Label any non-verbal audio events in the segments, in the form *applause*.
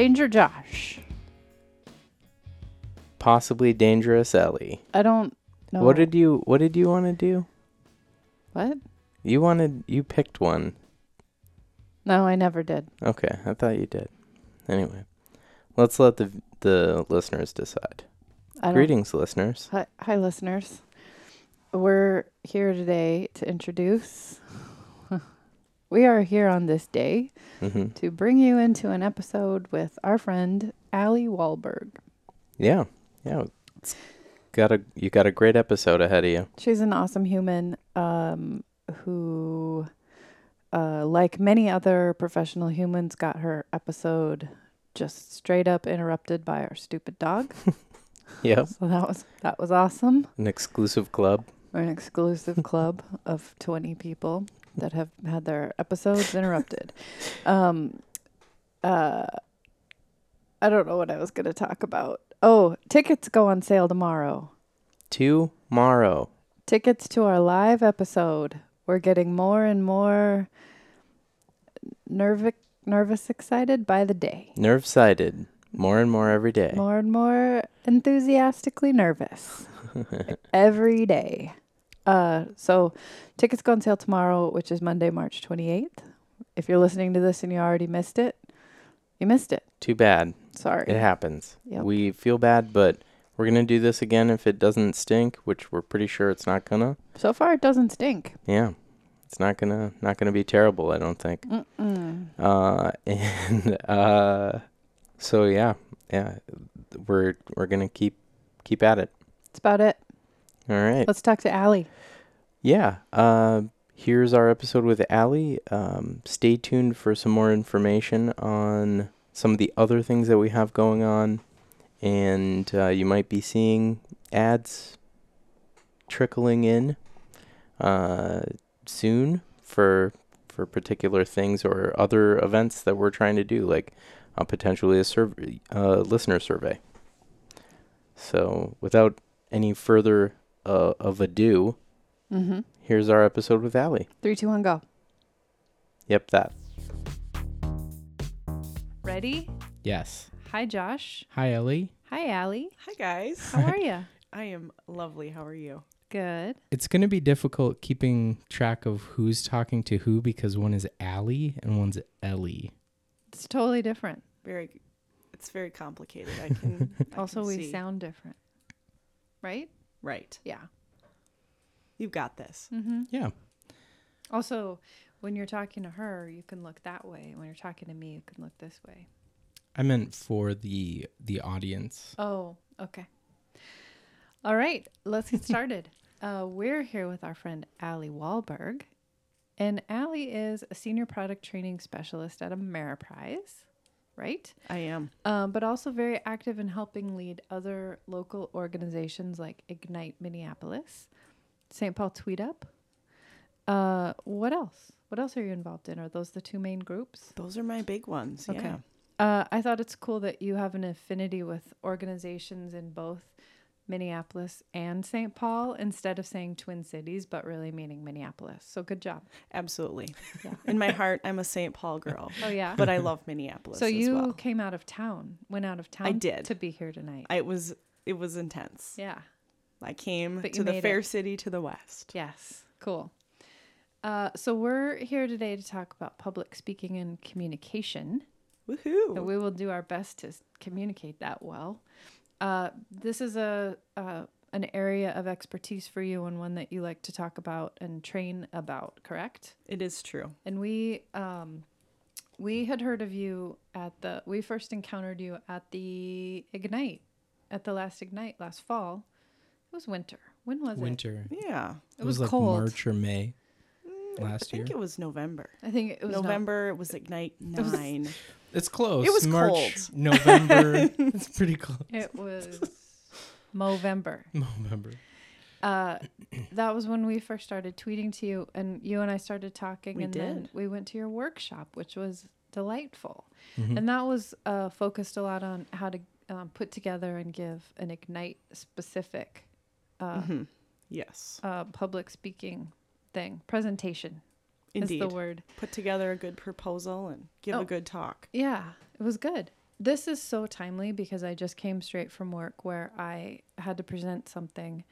Danger Josh. Possibly dangerous Ellie. I don't know. What did you What did you want to do? What? You wanted. You picked one. No, I never did. Okay, I thought you did. Anyway, let's let the the listeners decide. Greetings, listeners. Hi, hi, listeners. We're here today to introduce. We are here on this day hmm to bring you into an episode with our friend Aly Wallberg. Yeah, yeah. It's got a you got a great episode ahead of you. She's an awesome human um, who, uh, like many other professional humans, got her episode just straight up interrupted by our stupid dog. *laughs* yeah, So that was that was awesome. an exclusive club. We're an exclusive club of 20 people that have had their episodes interrupted. Um, uh, I don't know what I was going to talk about. Oh, tickets go on sale tomorrow. Tomorrow. Tickets to our live episode. We're getting more and more nervous, nervous, excited by the day. Nerve sighted. More and more every day. More and more enthusiastically nervous *laughs* every day. Uh, so tickets go on sale tomorrow, which is Monday, March 28th. If you're listening to this and you already missed it, you missed it. Too bad. Sorry. It happens. Yep. We feel bad, but we're gonna do this again if it doesn't stink, which we're pretty sure it's not gonna. So far, it doesn't stink. Yeah, it's not gonna not gonna be terrible. I don't think. Mm-mm. Uh, *laughs* and uh, so yeah, yeah, we're we're gonna keep keep at it. That's about it. All right. Let's talk to Aly. Yeah. Uh, here's our episode with Aly. Um, stay tuned for some more information on some of the other things that we have going on, and uh, you might be seeing ads trickling in uh, soon for for particular things or other events that we're trying to do, like uh, potentially a survey, uh, listener survey. So, without any further uh, of ado, Mm-hmm. Here's our episode with Aly. Three, two, one, go. Yep, that. Ready? Yes. Hi, Josh. Hi, Ellie. Hi, Aly. Hi guys. How are you? *laughs* I am lovely. How are you? Good. It's going to be difficult keeping track of who's talking to who because one is Aly and one's Ellie. It's totally different. Very it's very complicated. I *laughs* can I Also, can we see. sound different. Right? Right. Yeah. You've got this. Mm-hmm. Yeah. Also, when you're talking to her, you can look that way. When you're talking to me, you can look this way. I meant for the the audience. Oh, okay. All right, let's get started. *laughs* uh, we're here with our friend Aly Wallberg, and Aly is a senior product training specialist at Ameriprise, right? I am. Um, but also very active in helping lead other local organizations like Ignite Minneapolis, St. Paul Tweetup. Uh, what else? What else are you involved in? Are those the two main groups? Those are my big ones. Okay. Yeah. Uh, I thought it's cool that you have an affinity with organizations in both Minneapolis and St. Paul instead of saying Twin Cities, but really meaning Minneapolis. So good job. Absolutely. Yeah. In my heart, I'm a St. Paul girl, *laughs* Oh yeah. but I love Minneapolis so you well. came out of town, went out of town. I did. to be here tonight. I was it was intense. yeah. I came to the fair it. city to the west. Yes. Cool. Uh, so we're here today to talk about public speaking and communication. Woohoo. And we will do our best to communicate that well. Uh, this is a uh, an area of expertise for you and one that you like to talk about and train about, correct? It is true. And we um, we had heard of you at the we first encountered you at the Ignite at the last Ignite last fall. It was winter. When was it? Winter. Yeah. it? It was, like cold. March or May. Last I think it was November. I think it was no- November *laughs* it was Ignite 9. It's close. It was March, cold. November. *laughs* it's pretty close. It was Movember. *laughs* November. Uh, that was when we first started tweeting to you, and you and I started talking, We and then did. we went to your workshop, which was delightful, Mhm. and that was uh, focused a lot on how to um, put together and give an ignite specific uh, Mhm. Yes. uh, public speaking thing presentation Indeed. is the word. Put together a good proposal and give Oh. a good talk. Yeah, it was good. this is so timely because I just came straight from work where I had to present something,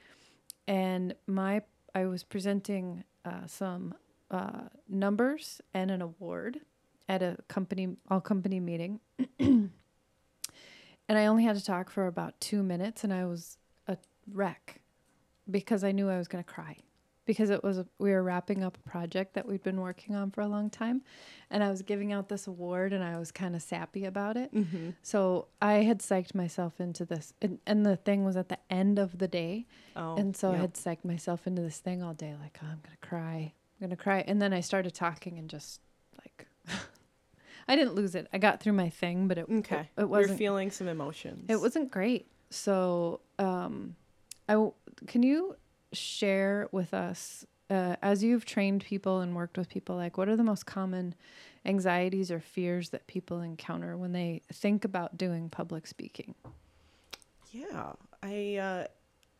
and my I was presenting uh, some uh, numbers and an award at a company all company meeting, *clears throat* and I only had to talk for about two minutes, and I was a wreck because I knew I was going to cry because it was we were wrapping up a project that we'd been working on for a long time and I was giving out this award and I was kind of sappy about it. Mm-hmm. So I had psyched myself into this and, and the thing was at the end of the day Oh, and so I had psyched myself into this thing all day like oh, I'm going to cry. I'm going to cry and then I started talking and just like *laughs* I didn't lose it. I got through my thing, but it okay. it, it You're wasn't feeling some emotions. it wasn't great. So, um, I w- can you share with us uh, as you've trained people and worked with people, like what are the most common anxieties or fears that people encounter when they think about doing public speaking? Yeah, I uh,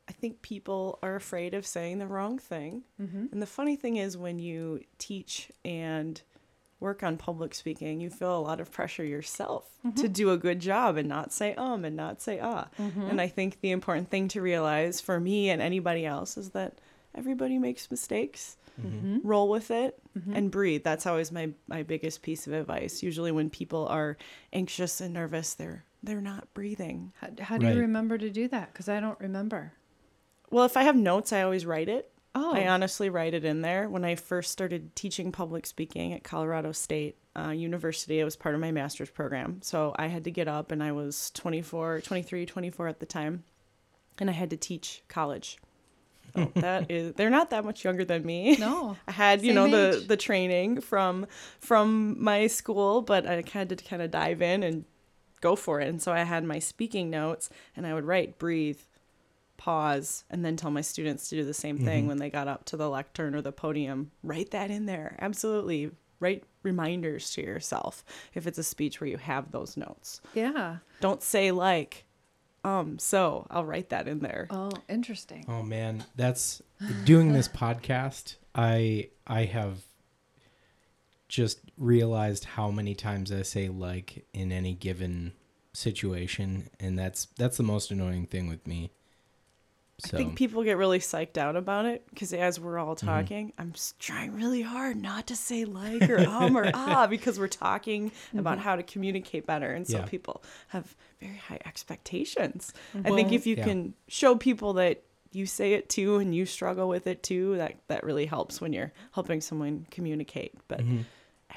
I think people are afraid of saying the wrong thing. Mm-hmm. And the funny thing is, when you teach and work on public speaking, you feel a lot of pressure yourself to do a good job and not say um and not say ah. And I think the important thing to realize for me and anybody else is that everybody makes mistakes. Mm-hmm. Roll with it and breathe. That's always my my biggest piece of advice. Usually, when people are anxious and nervous, they're they're not breathing. How, how do Right. you remember to do that? Because I don't remember. Well, if I have notes, I always write it. Oh, I honestly write it in there. When I first started teaching public speaking at Colorado State uh, University, it was part of my master's program. So I had to get up, and I was 24, 23, 24 at the time, and I had to teach college. So *laughs* that is, they're not that much younger than me. no. *laughs* I had, you know, the the training from from my school, but I had to kind of dive in and go for it. And so I had my speaking notes, and I would write, breathe, pause, and then tell my students to do the same thing when they got up to the lectern or the podium. Write that in there. Absolutely. Write reminders to yourself if it's a speech where you have those notes. Yeah. Don't say like, um, so I'll write that in there. Oh, interesting. Oh man, that's doing this podcast. I I have just realized how many times I say like in any given situation, and that's that's the most annoying thing with me. So I think people get really psyched out about it because as we're all talking, I'm trying really hard not to say like or um or ah *laughs* because we're talking about how to communicate better, and so Yeah. people have very high expectations. I think if you yeah. can show people that you say it too and you struggle with it too, that that really helps when you're helping someone communicate. But Mhm.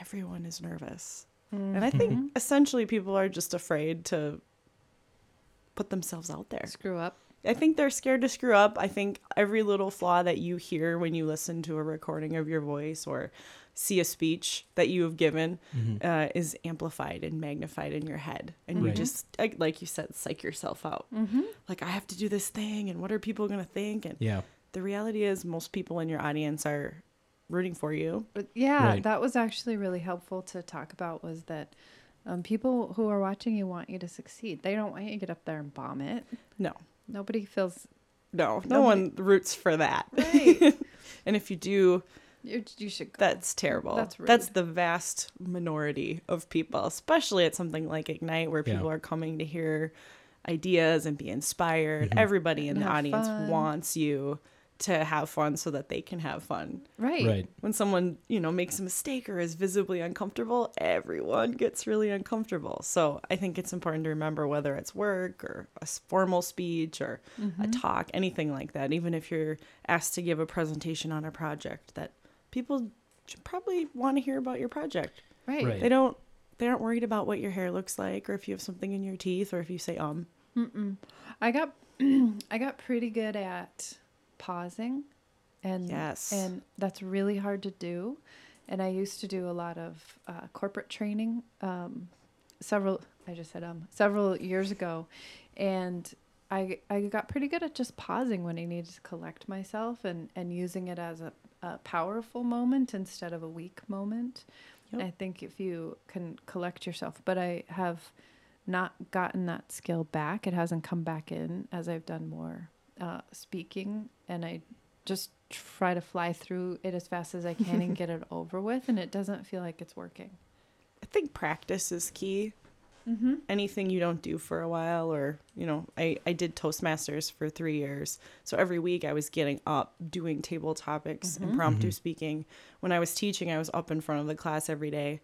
everyone is nervous, and I think essentially people are just afraid to put themselves out there. Screw up. I think they're scared to screw up. I think every little flaw that you hear when you listen to a recording of your voice or see a speech that you have given Mhm. uh, is amplified and magnified in your head. And you just, like, like you said, psych yourself out. Mm-hmm. Like, I have to do this thing, and what are people going to think? And yeah, the reality is, most people in your audience are rooting for you. But yeah, Right. that was actually really helpful to talk about was that um, people who are watching you want you to succeed. They don't want you to get up there and bomb it. No, Nobody feels no, no Nobody- one roots for that. right. *laughs* And if you do, you you should go. That's terrible. That's That's the vast minority of people, especially at something like Ignite, where Yeah. people are coming to hear ideas and be inspired. Mhm. Everybody in And the audience fun. wants you to have fun so that they can have fun. right. right. When someone, you know, makes a mistake or is visibly uncomfortable, everyone gets really uncomfortable. So I think it's important to remember whether it's work or a formal speech or a Mm-hmm. talk, anything like that, even if you're asked to give a presentation on a project, that people should probably want to hear about your project. Right. Right. They don't they aren't worried about what your hair looks like or if you have something in your teeth or if you say um. Mm-mm. I got *clears throat* I got pretty good at pausing and Yes. and that's really hard to do and I used to do a lot of uh, corporate training um, several I just said um several years ago and I I got pretty good at just pausing when I needed to collect myself and and using it as a, a powerful moment instead of a weak moment. Yep. I think if you can collect yourself, but I have not gotten that skill back. It hasn't come back in as I've done more uh, speaking, and I just try to fly through it as fast as I can and *laughs* get it over with, and it doesn't feel like it's working. I think practice is key. Mm-hmm. anything you don't do for a while or you know I, I did toastmasters for three years so every week i was getting up doing table topics Mhm. impromptu Mhm. speaking when i was teaching i was up in front of the class every day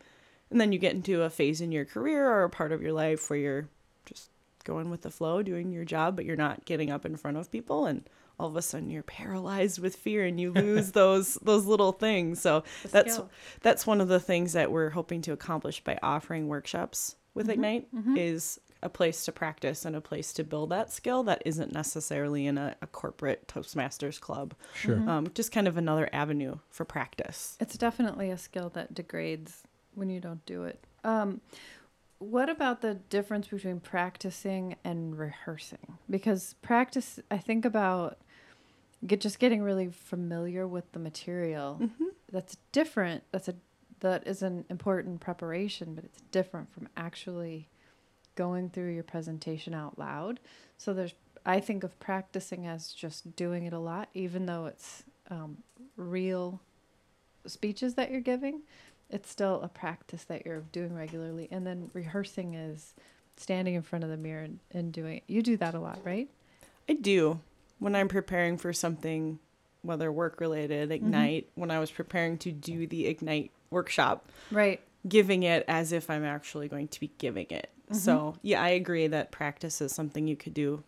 and then you get into a phase in your career or a part of your life where you're just going with the flow doing your job but you're not getting up in front of people and all of a sudden you're paralyzed with fear and you lose *laughs* those those little things so That's- that's one of the things that we're hoping to accomplish by offering workshops with Mhm. Ignite Mhm. is a place to practice and a place to build that skill that isn't necessarily in a, a corporate Toastmasters club. Sure. Mhm. Um, just kind of another avenue for practice. It's definitely a skill that degrades when you don't do it. Um, what about the difference between practicing and rehearsing? Because practice, I think about get just getting really familiar with the material. Mhm. That's different. That's a that is an important preparation, but it's different from actually going through your presentation out loud. So there's I think of practicing as just doing it a lot, even though it's um, real speeches that you're giving. It's still a practice that you're doing regularly, and then rehearsing is standing in front of the mirror and, and doing it. You do that a lot, right? I do when I'm preparing for something, whether work related, Ignite, when I was preparing to do the Ignite workshop, Right. giving it as if I'm actually going to be giving it. Mhm. So, yeah, I agree that practice is something you could do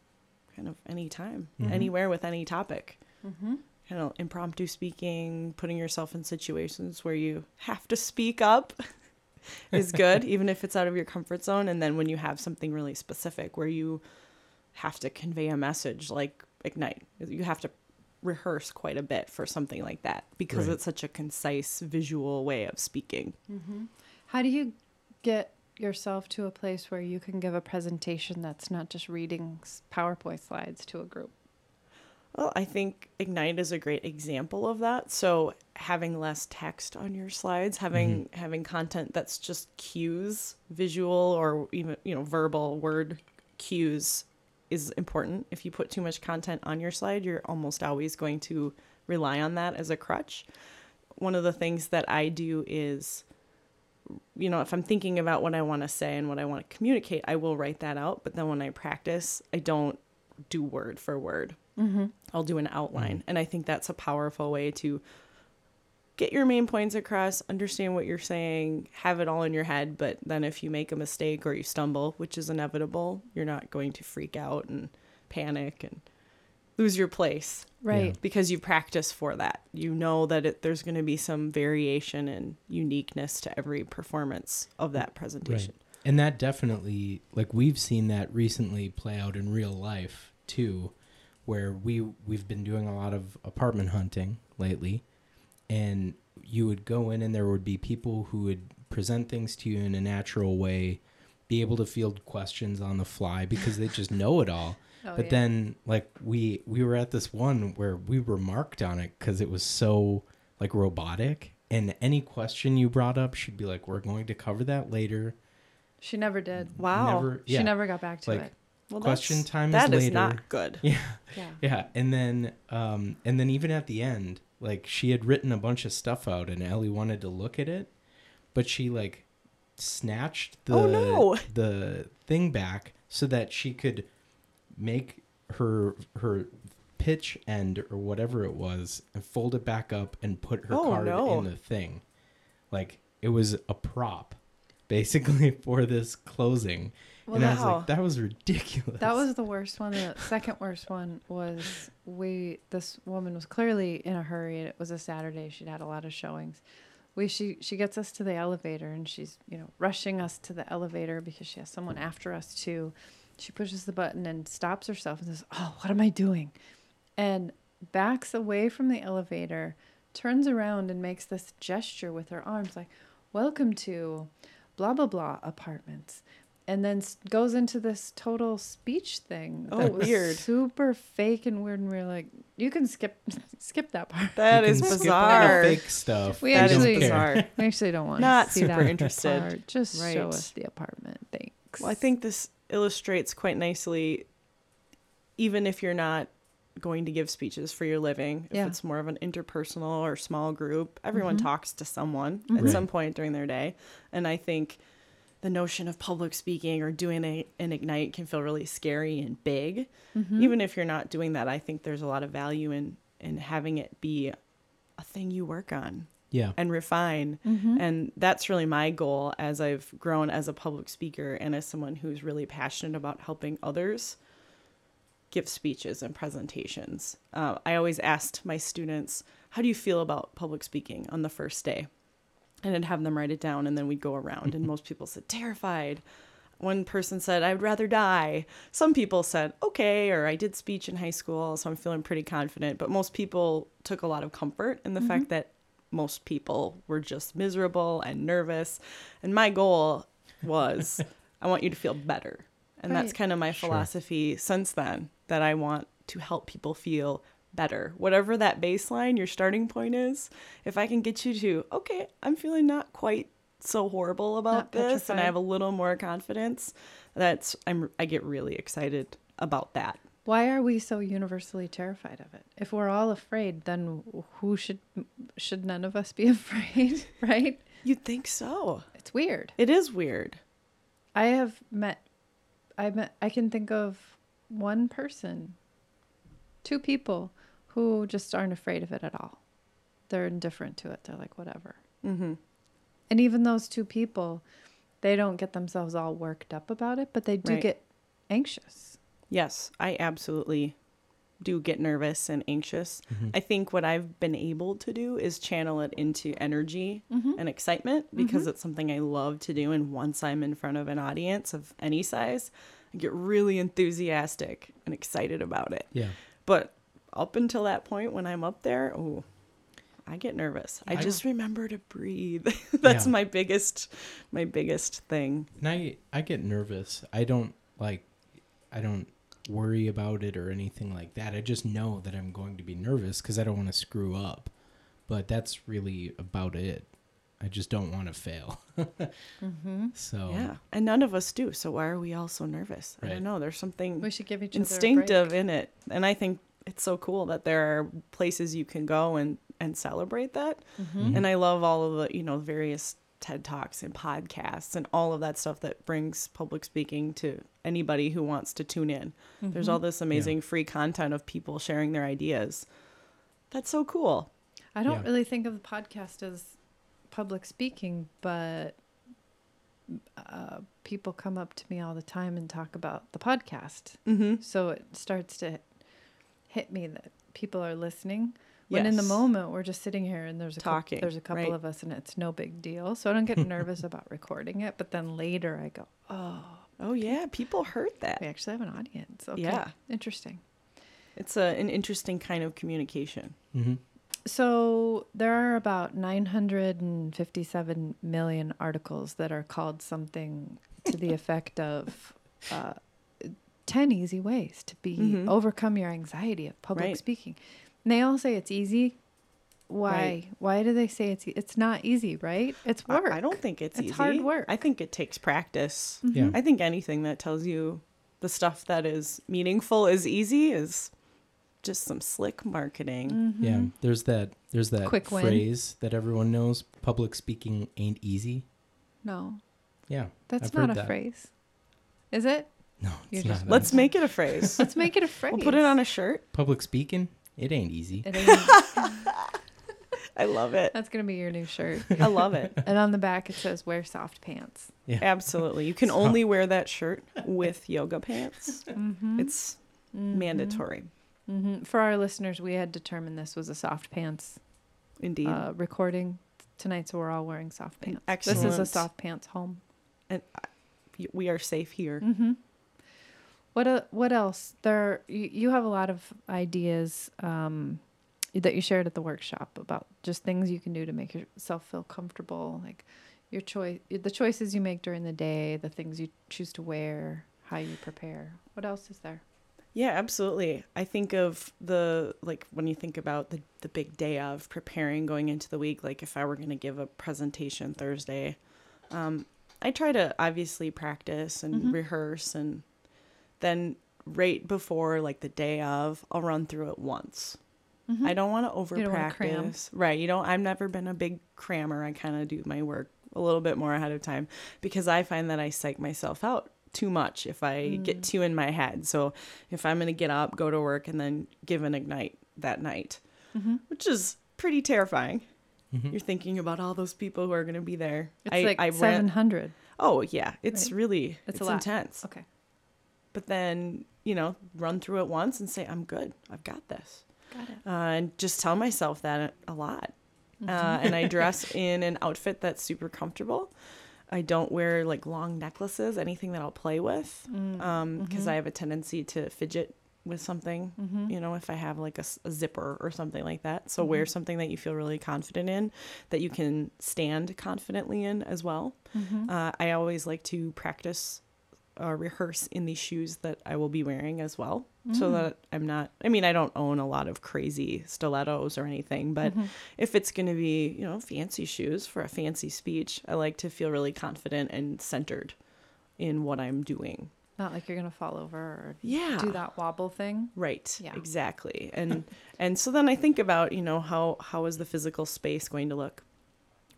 kind of anytime, Mhm. anywhere with any topic. You know, impromptu speaking, putting yourself in situations where you have to speak up *laughs* is good, *laughs* even if it's out of your comfort zone. And then when you have something really specific where you have to convey a message like Ignite, you have to rehearse quite a bit for something like that because Right. it's such a concise visual way of speaking. Mm-hmm. How do you get yourself to a place where you can give a presentation that's not just reading PowerPoint slides to a group? Well, I think Ignite is a great example of that. So having less text on your slides, having mm-hmm. having content that's just cues, visual or even you know verbal word cues is important. If you put too much content on your slide, you're almost always going to rely on that as a crutch. One of the things that I do is you know, if I'm thinking about what I want to say and what I want to communicate, I will write that out, but then when I practice, I don't do word for word. Mm-hmm. I'll do an outline. And I think that's a powerful way to get your main points across, understand what you're saying, have it all in your head. But then if you make a mistake or you stumble, which is inevitable, you're not going to freak out and panic and lose your place Right. because you practice for that. You know that it, there's going to be some variation and uniqueness to every performance of that presentation. And that definitely, like we've seen that recently play out in real life too, where we we've been doing a lot of apartment hunting lately, and you would go in and there would be people who would present things to you in a natural way, be able to field questions on the fly because they just know it all. *laughs* Oh, but yeah. then like we we were at this one where we were marked on it because it was so like robotic and any question you brought up she'd be like we're going to cover that later she never did. Wow. Never, She never got back to Like, it. Well, Question that's- time is That is later. not good. *laughs* yeah Yeah. yeah and then um and then even at the end like she had written a bunch of stuff out and ellie wanted to look at it but she like snatched the Oh, no. the thing back so that she could make her her pitch end or whatever it was and fold it back up and put her Oh, card no. in the thing like it was a prop basically *laughs* for this closing Well, and i was like that was ridiculous That was the worst one. The second worst one was we. This woman was clearly in a hurry. and It was a Saturday. She'd had a lot of showings. We she she gets us to the elevator and she's you know rushing us to the elevator because she has someone after us too. She pushes the button and stops herself and says, "Oh, what am I doing?" And backs away from the elevator, turns around and makes this gesture with her arms like, "Welcome to blah blah blah apartments." And then goes into this total speech thing. Oh, that was weird. Super fake and weird. And we are like, you can skip *laughs* skip that part. That You is can skip bizarre. fake stuff We That is actually- bizarre. We actually don't want Not to see super that interested. part. Just show us the apartment. Thanks. Well, I think this illustrates quite nicely, even if you're not going to give speeches for your living, if Yeah. it's more of an interpersonal or small group, everyone Mhm. talks to someone Mhm. at Right. some point during their day. And I think the notion of public speaking or doing a, an ignite can feel really scary and big. Mm-hmm. Even if you're not doing that, I think there's a lot of value in in having it be a thing you work on Yeah. and refine. Mm-hmm. And that's really my goal as I've grown as a public speaker and as someone who's really passionate about helping others give speeches and presentations. Uh, I always asked my students, How do you feel about public speaking on the first day? And I'd have them write it down, and then we'd go around, and mm-hmm. most people said, Terrified. One person said, I'd rather die. Some people said, okay, or I did speech in high school, so I'm feeling pretty confident. But most people took a lot of comfort in the fact mm-hmm. that most people were just miserable and nervous. And my goal was, I want you to feel better. And that's kind of my Sure. philosophy since then that I want to help people feel better. Whatever that baseline, your starting point is, if I can get you to, okay, I'm feeling not quite so horrible about Not this and I have a little more confidence, that's I'm I get really excited about that. Why are we so universally terrified of it? If we're all afraid, then who should should none of us be *laughs* afraid, *laughs* right? You'd think so. It's weird. It is weird. I have met I met I can think of one person, two people who just aren't afraid of it at all. They're indifferent to it. They're like whatever. Mm-hmm. And even those two people, they don't get themselves all worked up about it, but they do Right. get anxious. Yes, I absolutely do get nervous and anxious. Mhm. I think what I've been able to do is channel it into energy Mm-hmm. and excitement because it's something I love to do. And once I'm in front of an audience of any size, I get really enthusiastic and excited about it. Yeah. But up until that point when I'm up there, oh, I get nervous. I I- just remember to breathe. *laughs* That's Yeah. my biggest my biggest thing. And I I get nervous. I don't like I don't worry about it or anything like that. I just know that I'm going to be nervous cuz I don't want to screw up. But that's really about it. I just don't want to fail. *laughs* Mm-hmm. So Yeah. And none of us do. So why are we all so nervous? I don't know. There's something We should give each instinctive other a break. in it. And I think it's so cool that there are places you can go and and celebrate that. Mhm. And I love all of the, you know, various TED Talks and podcasts and all of that stuff that brings public speaking to anybody who wants to tune in. There's Mm-hmm. all this amazing free content of people sharing their ideas. That's so cool. I don't Yeah. really think of the podcast as public speaking, but uh, people come up to me all the time and talk about the podcast. Mm-hmm. So it starts to hit me that people are listening. When in the moment we're just sitting here and there's a Talking, couple, there's a couple right. of us and it's no big deal. So I don't get *laughs* nervous about recording it. But then later I go, oh, Oh yeah, people heard that. we actually have an audience. Okay, Yeah. interesting. It's a, an interesting kind of communication. hmm So there are about 957 million articles that are called something to the effect of uh, 10 easy ways to be Mhm. overcome your anxiety of public Right. speaking. And they all say it's easy. Why? Right. Why do they say it's it's not easy, right? It's I- work. I, don't think it's, It's easy. hard work. I think it takes practice. Mhm. Yeah. I think anything that tells you the stuff that is meaningful is easy is just some slick marketing. Mhm. Yeah, there's that there's that Quick win. phrase that everyone knows, public speaking ain't easy. No, Yeah. that's I've not heard a that. phrase. Is it? No, You're it's just- not. Let's make it a phrase. Let's make it a phrase. *laughs* we'll put it on a shirt. public speaking. It ain't easy. It ain't- *laughs* I love it. that's gonna be your new shirt. I love it. And on the back it says wear soft pants. Yeah. Absolutely. You can only wear that shirt with yoga pants. Mm-hmm. It's mandatory. hmm For our listeners, we had determined this was a soft pants Indeed. uh, recording tonight, so we're all wearing soft pants. This is a soft pants home. and I- we are safe here. What uh, what else? There you, you have a lot of ideas um, that you shared at the workshop about just things you can do to make yourself feel comfortable, like your choice, the choices you make during the day, the things you choose to wear, how you prepare. What else is there? Yeah, absolutely. I think of the like when you think about the the big day of preparing going into the week. Like if I were going to give a presentation Thursday, um, I try to obviously practice and Mhm. rehearse, and then right before like the day of, I'll run through it once. Mm-hmm. I don't want to over Mm-hmm. You don't wanna cram. practice. Right. You know, I've never been a big crammer. I kind of do my work a little bit more ahead of time because I find that I psych myself out too much if I get mm. too in my head. So if I'm going to get up, go to work, and then give an ignite that night, mm-hmm. which is pretty terrifying. Mm-hmm. You're thinking about all those people who are going to be there. It's I, like I seven ran. Oh yeah, it's Right. really It's it's, a lot. intense. Okay. But then you know, run through it once and say, "I'm good. I've got this." Got it. uh, and just tell myself that a lot. Mm-hmm. Uh, and I dress *laughs* in an outfit that's super comfortable. I don't wear like long necklaces, anything that I'll play with, Mm. um, because Mm-hmm. I have a tendency to fidget with something. You know, if I have like a zipper or something like that. So Mm-hmm. wear something that you feel really confident in, that you can stand confidently in as well. Mm-hmm. Uh, I always like to practice uh, rehearse in these shoes that I will be wearing as well, Mm. so that I'm not. I mean, I don't own a lot of crazy stilettos or anything, but if it's going to be, you know, fancy shoes for a fancy speech, I like to feel really confident and centered in what I'm doing. Not like you're gonna fall over or Yeah. do that wobble thing. Right. Yeah. Exactly. And and so then I think about you know how how is the physical space going to look.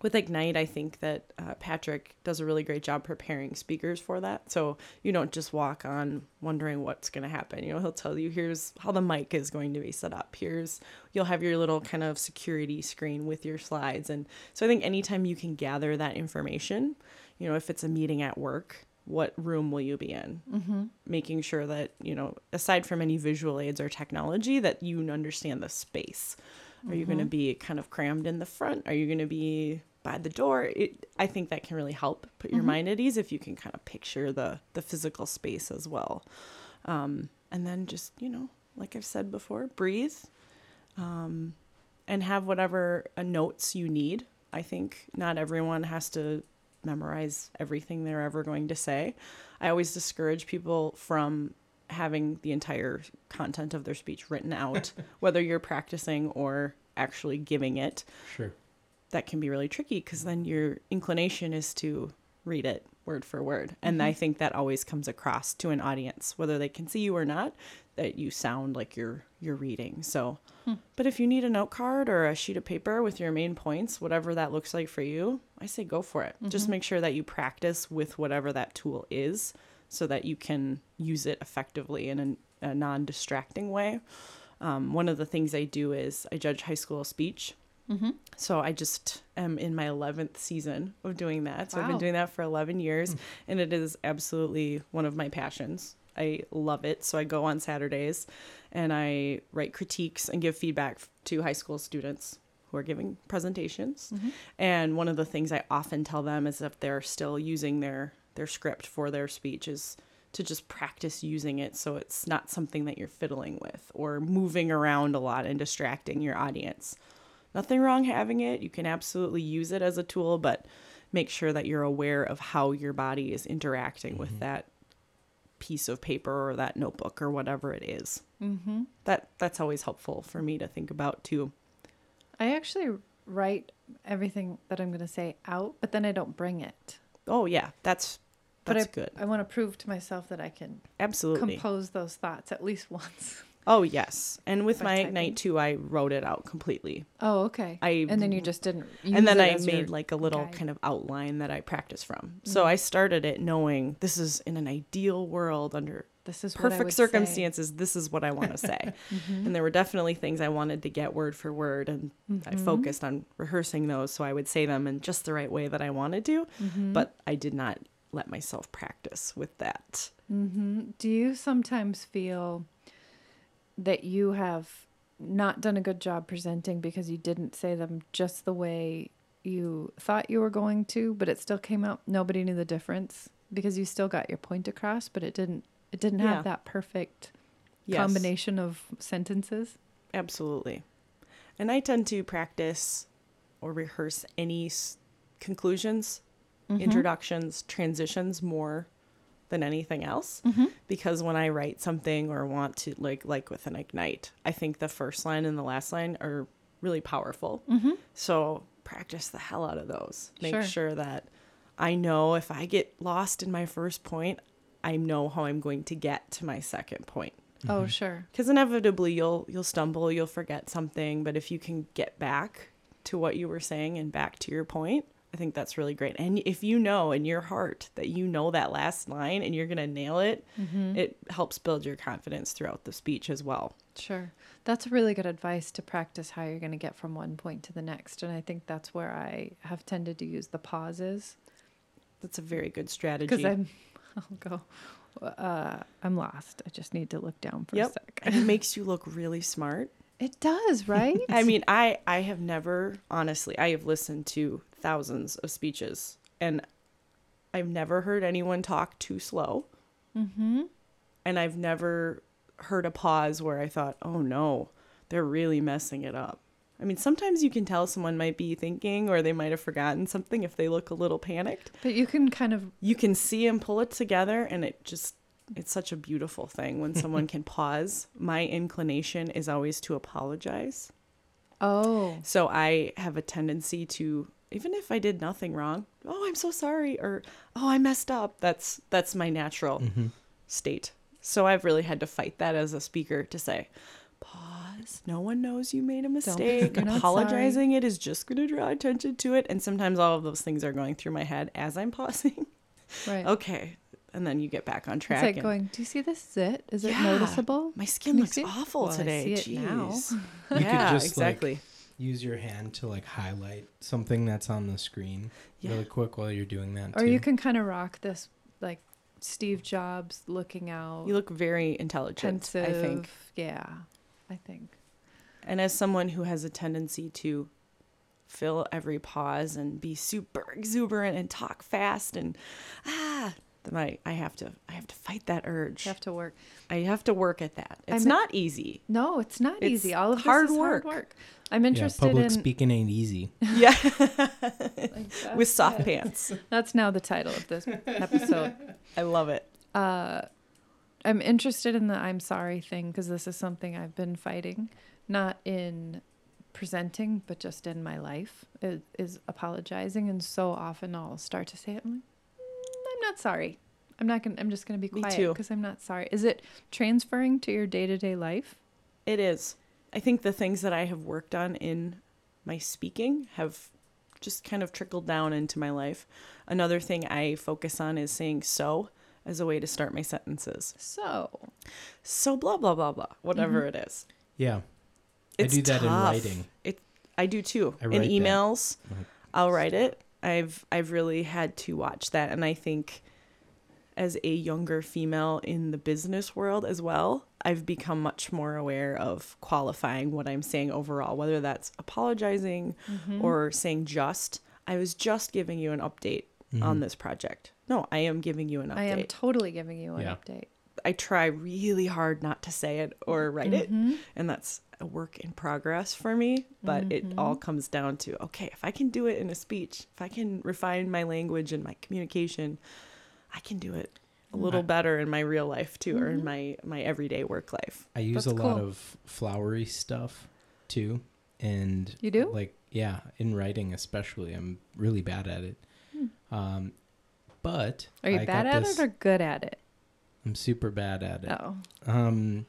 With Ignite, I think that uh, Patrick does a really great job preparing speakers for that. So you don't just walk on wondering what's going to happen. You know, he'll tell you here's how the mic is going to be set up. Here's you'll have your little kind of security screen with your slides. And so I think anytime you can gather that information, you know, if it's a meeting at work, what room will you be in? Mm-hmm. Making sure that, you know, aside from any visual aids or technology, that you understand the space. Are you going to be kind of crammed in the front? Are you going to be by the door? It, I think that can really help put your mind at ease if you can kind of picture the the physical space as well. Um, and then just you know, like I've said before, breathe, um, and have whatever uh, notes you need. I think not everyone has to memorize everything they're ever going to say. I always discourage people from having the entire content of their speech written out, *laughs* whether you're practicing or actually giving it. Sure. That can be really tricky because then your inclination is to read it word for word. And I mm-hmm. think that always comes across to an audience, whether they can see you or not, that you sound like you're you're reading. So hmm. but if you need a note card or a sheet of paper with your main points, whatever that looks like for you, I say go for it. Just mm-hmm. make sure that you practice with whatever that tool is so that you can use it effectively in a, a non distracting way. Um, one of the things I do is I judge high school speech. Mm-hmm. So I just am in my 11th season of doing that. So I've been doing that for 11 years, hmm. and it is absolutely one of my passions. I love it. So I go on Saturdays and I write critiques and give feedback to high school students who are giving presentations. Mm-hmm. And one of the things I often tell them is if they're still using their their script for their speech is to just practice using it so it's not something that you're fiddling with or moving around a lot and distracting your audience. Nothing wrong having it. You can absolutely use it as a tool, but make sure that you're aware of how your body is interacting with that piece of paper or that notebook or whatever it is. Mm-hmm. That that's always helpful for me to think about too. I actually write everything that I'm going to say out, but then I don't bring it. Oh yeah, that's But that's I, good. I want to prove to myself that I can Absolutely. compose those thoughts at least *laughs* once. Oh yes, and with By my typing. ignite too, I wrote it out completely. Oh, okay. I and then you just didn't. And then I made like a little guide. kind of outline that I practice from. Mm-hmm. So I started it knowing this is in an ideal world under This is perfect would say. circumstances. This is what I want to say. *laughs* Mm-hmm. And there were definitely things I wanted to get word for word, and Mm-hmm. I focused on rehearsing those so I would say them in just the right way that I wanted to. Mm-hmm. But I did not let myself practice with that. hmm Do you sometimes feel that you have not done a good job presenting because you didn't say them just the way you thought you were going to, but it still came out nobody knew the difference because you still got your point across, but it didn't it didn't Yeah. have that perfect Yes. combination of sentences. Absolutely. And I tend to practice or rehearse any s- conclusions, Mm-hmm. introductions, transitions more than anything else Mm-hmm. because when I write something or want to like like with an ignite, I think the first line and the last line are really powerful. Mm-hmm. So practice the hell out of those. Make Sure. sure that I know if I get lost in my first point, I know how I'm going to get to my second point Oh, sure. because inevitably you'll you'll stumble you'll forget something but if you can get back to what you were saying and back to your point I think that's really great. And if you know in your heart that you know that last line and you're going to nail it, Mm-hmm. it helps build your confidence throughout the speech as well. Sure. That's really good advice to practice how you're going to get from one point to the next. And I think that's where I have tended to use the pauses That's a very good strategy. because I'm, *laughs* I'll go, uh, I'm lost. I just need to look down for Yep. a sec. and it *laughs* makes you look really smart. It does, right? *laughs* I mean, I I have never honestly, I have listened to thousands of speeches and I've never heard anyone talk too slow. mm-hmm. And I've never heard a pause where I thought, "Oh no, they're really messing it up." I mean, sometimes you can tell someone might be thinking or they might have forgotten something if they look a little panicked. But you can kind of, You can see them pull it together and it just it's such a beautiful thing when someone *laughs* can pause. My inclination is always to apologize. oh, So I have a tendency to even if I did nothing wrong, oh, I'm so sorry or oh, I messed up. That's that's my natural Mm-hmm. state. So I've really had to fight that as a speaker to say, pause. No one knows you made a *laughs* mistake. you're Apologizing it is just going to draw attention to it. And sometimes all of those things are going through my head as I'm *laughs* pausing. right. okay. And then you get back on track. It's like and- going, do you see this zit? Is it Yeah. noticeable? my skin Can looks awful Well, I today. see it now. Jeez. *laughs* You could yeah, just, like, exactly. Use your hand to like highlight something that's on the screen Yeah. really quick while you're doing that. Or too. you can kind of rock this, like Steve Jobs looking out, You look very intelligent, pensive. I think. Yeah, I think. And as someone who has a tendency to fill every pause and be super exuberant and talk fast and ah, then I, I have to I have to fight that urge. You have to work. I have to work at that. It's I'm- not easy. No, it's not It's easy. All of this hard is hard work. work. I'm yeah, interested public in speaking ain't easy. *laughs* Yeah, like, with soft it. pants. That's now the title of this episode. *laughs* I love it. Uh, I'm interested in the I'm sorry thing because this is something I've been fighting, not in presenting, but just in my life, is, is apologizing. And so often I'll start to say it. I'm like, "Mm, I'm not sorry. I'm not gonna. I'm just gonna be quiet because I'm not sorry. Is it transferring to your day to day life? It is. I think the things that I have worked on in my speaking have just kind of trickled down into my life. Another thing I focus on is saying so as a way to start my sentences. So So blah blah blah blah, whatever mm-hmm. it is. Yeah, It's I do that tough. in writing. It I do too. I in write that. emails. I'll write it. I've I've really had to watch that and I think as a younger female in the business world as well, I've become much more aware of qualifying what I'm saying overall, whether that's apologizing Mm-hmm. or saying just. I was just giving you an update on Mhm. this project. No, I am giving you an update. I am totally giving you an Yeah. update. I try really hard not to say it or write it, Mhm. and that's a work in progress for me. But it all comes down to okay, if I can do it in a speech, if I can refine my language and my communication, I can do it a little I- better in my real life too, or in my my everyday work life. I use That's a lot of flowery stuff too, and You do? like yeah, in writing especially, I'm really bad at it. Um, but Are you I bad got at this- it or good at it? I'm super bad at it. Oh, Um,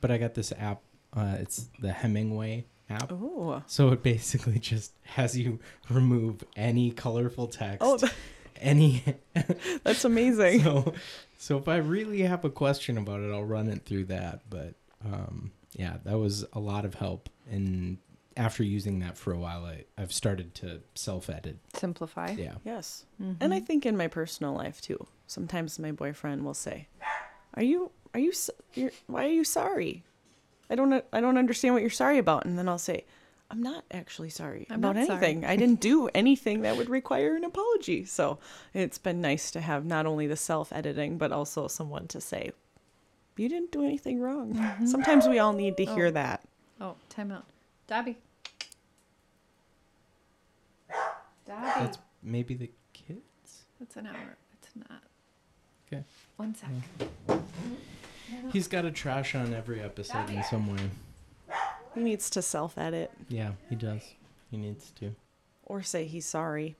but I got this app. Uh, it's the Hemingway app. Oh, So it basically *laughs* just has you remove any colorful text, oh, *laughs* any. *laughs* that's amazing. so, so if I really have a question about it, I'll run it through that. But um, yeah, that was a lot of help. And after using that for a while, I, I've started to self edit. simplify. Yeah. Yes. Mhm. And I think in my personal life too. Sometimes my boyfriend will say, "Are you are you you're, why are you sorry? I don't I don't understand what you're sorry about." And then I'll say, "I'm not actually sorry I'm about not sorry." anything. I didn't do *laughs* anything that would require an apology." So, it's been nice to have not only the self-editing but also someone to say, "You didn't do anything wrong." Sometimes we all need to hear Oh. that. Oh, time out. Dobby. Dobby. That's maybe the kids. It's an hour. It's not. Okay. One sec. He's got a trash on every episode in some way. He needs to self-edit Yeah, he does. He needs to. or say he's sorry.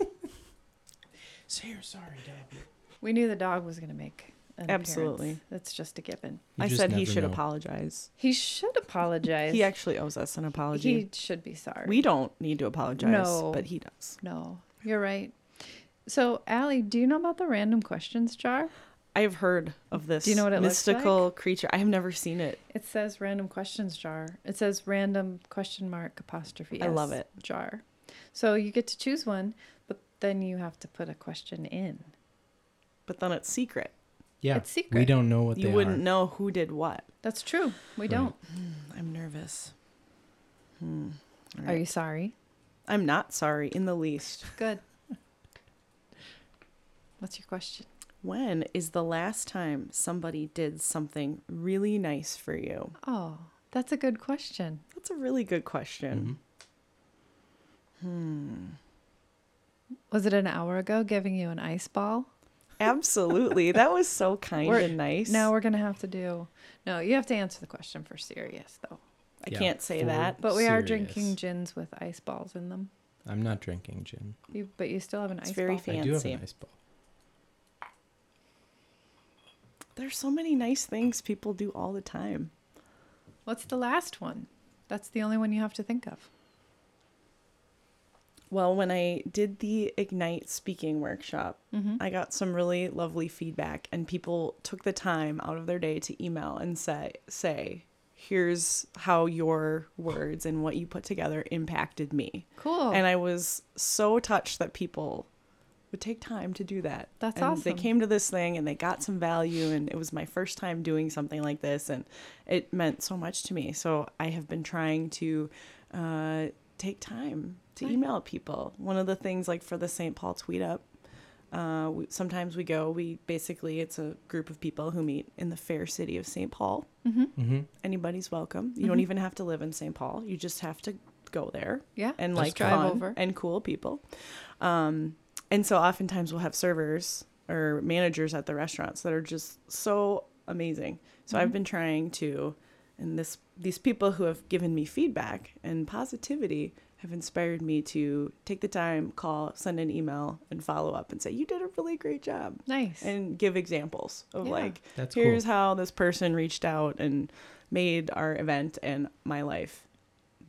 *laughs* Say you're sorry, Dobby. We knew the dog was going to make an Absolutely. appearance. That's just a given. You I just said he should know. apologize. He should apologize. He actually owes us an apology. He should be sorry. We don't need to apologize, No. but he does. No, You're right. So, Aly, do you know about the random questions jar? I've heard of this Do you know what it looks mystical creature. I have never seen it. It says random questions jar. It says random question mark apostrophe. I love it. Jar. So you get to choose one, but then you have to put a question in. But then it's secret. Yeah. It's We don't know what you they wouldn't are. know who did what. That's true. We Right. don't. I'm nervous. Hmm. All Are you sorry? I'm not sorry in the least. Good. What's your question? When is the last time somebody did something really nice for you? Oh, that's a good question. That's a really good question. Mhm. Was it an hour ago giving you an ice ball? Absolutely. that was so kind We're- and nice. Now we're gonna have to do. No, you have to answer the question for serious though. I Yeah, can't say that. But we are drinking gins with ice balls in them. I'm not drinking gin. You, but you still have an It's ice very ball. I do have Fancy. an ice ball. There's so many nice things people do all the time. What's the last one? That's the only one you have to think of. Well, when I did the Ignite speaking workshop, Mm-hmm. I got some really lovely feedback and people took the time out of their day to email and say say here's how your words and what you put together impacted me. Cool. And I was so touched that people would take time to do that. That's and They came to this thing and they got some value and it was my first time doing something like this and it meant so much to me. So I have been trying to uh, take time to Nice. email people. One of the things like for the St. Paul Tweetup, uh, we, sometimes we go, we basically, it's a group of people who meet in the fair city of St. Paul. mm-hmm. Mm-hmm. Anybody's welcome. You don't Mhm. even have to live in St. Paul. You just have to go there Yeah. and like Drive over. and cool people. Um, and so oftentimes we'll have servers or managers at the restaurants that are just so amazing. So I've Mhm. been trying to, and this these people who have given me feedback and positivity have inspired me to take the time, call, send an email, and follow up and say you did a really great job, Nice. and give examples of Yeah. like That's here's cool. how this person reached out and made our event and my life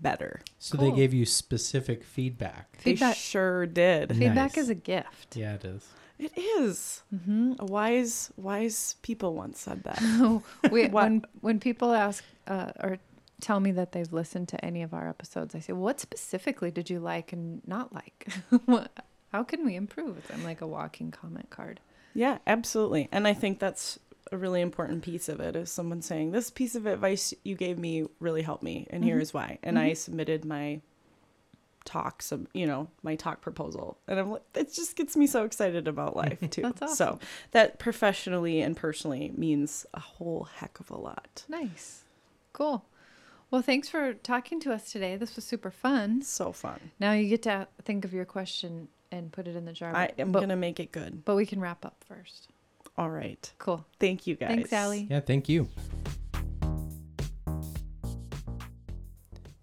better. So they gave you specific feedback. Feedback- They sure did. Feedback Nice. is a gift. Yeah, it is. It is. Mm-hmm. A wise, wise people once said that. *laughs* we, *laughs* when when people ask uh, or tell me that they've listened to any of our episodes, I say, "What specifically did you like and not like? *laughs* How can we improve?" I'm like a walking comment card. yeah, absolutely. And I think that's a really important piece of it is someone saying, This piece of advice you gave me really helped me, and Mhm. here's why. And I Mhm. submitted my talk, some, you know, my talk proposal. And I'm like, it just gets me so excited about *laughs* life, too. That's So that professionally and personally means a whole heck of a lot. Nice, cool. Well, thanks for talking to us today. This was super fun. So fun. Now you get to think of your question and put it in the jar. I am going to make it good. but we can wrap up first. All right. Cool. Thank you guys. Thanks, Aly. Yeah, thank you.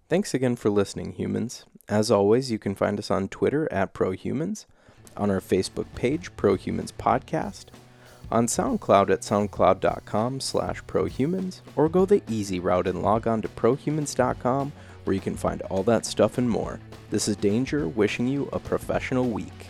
Thanks again for listening, humans. As always, you can find us on Twitter at ProHumans, on our Facebook page, ProHumans Podcast, on SoundCloud at soundcloud.com slash prohumans, or go the easy route and log on to prohumans.com where you can find all that stuff and more. This is Danger, wishing you a professional week.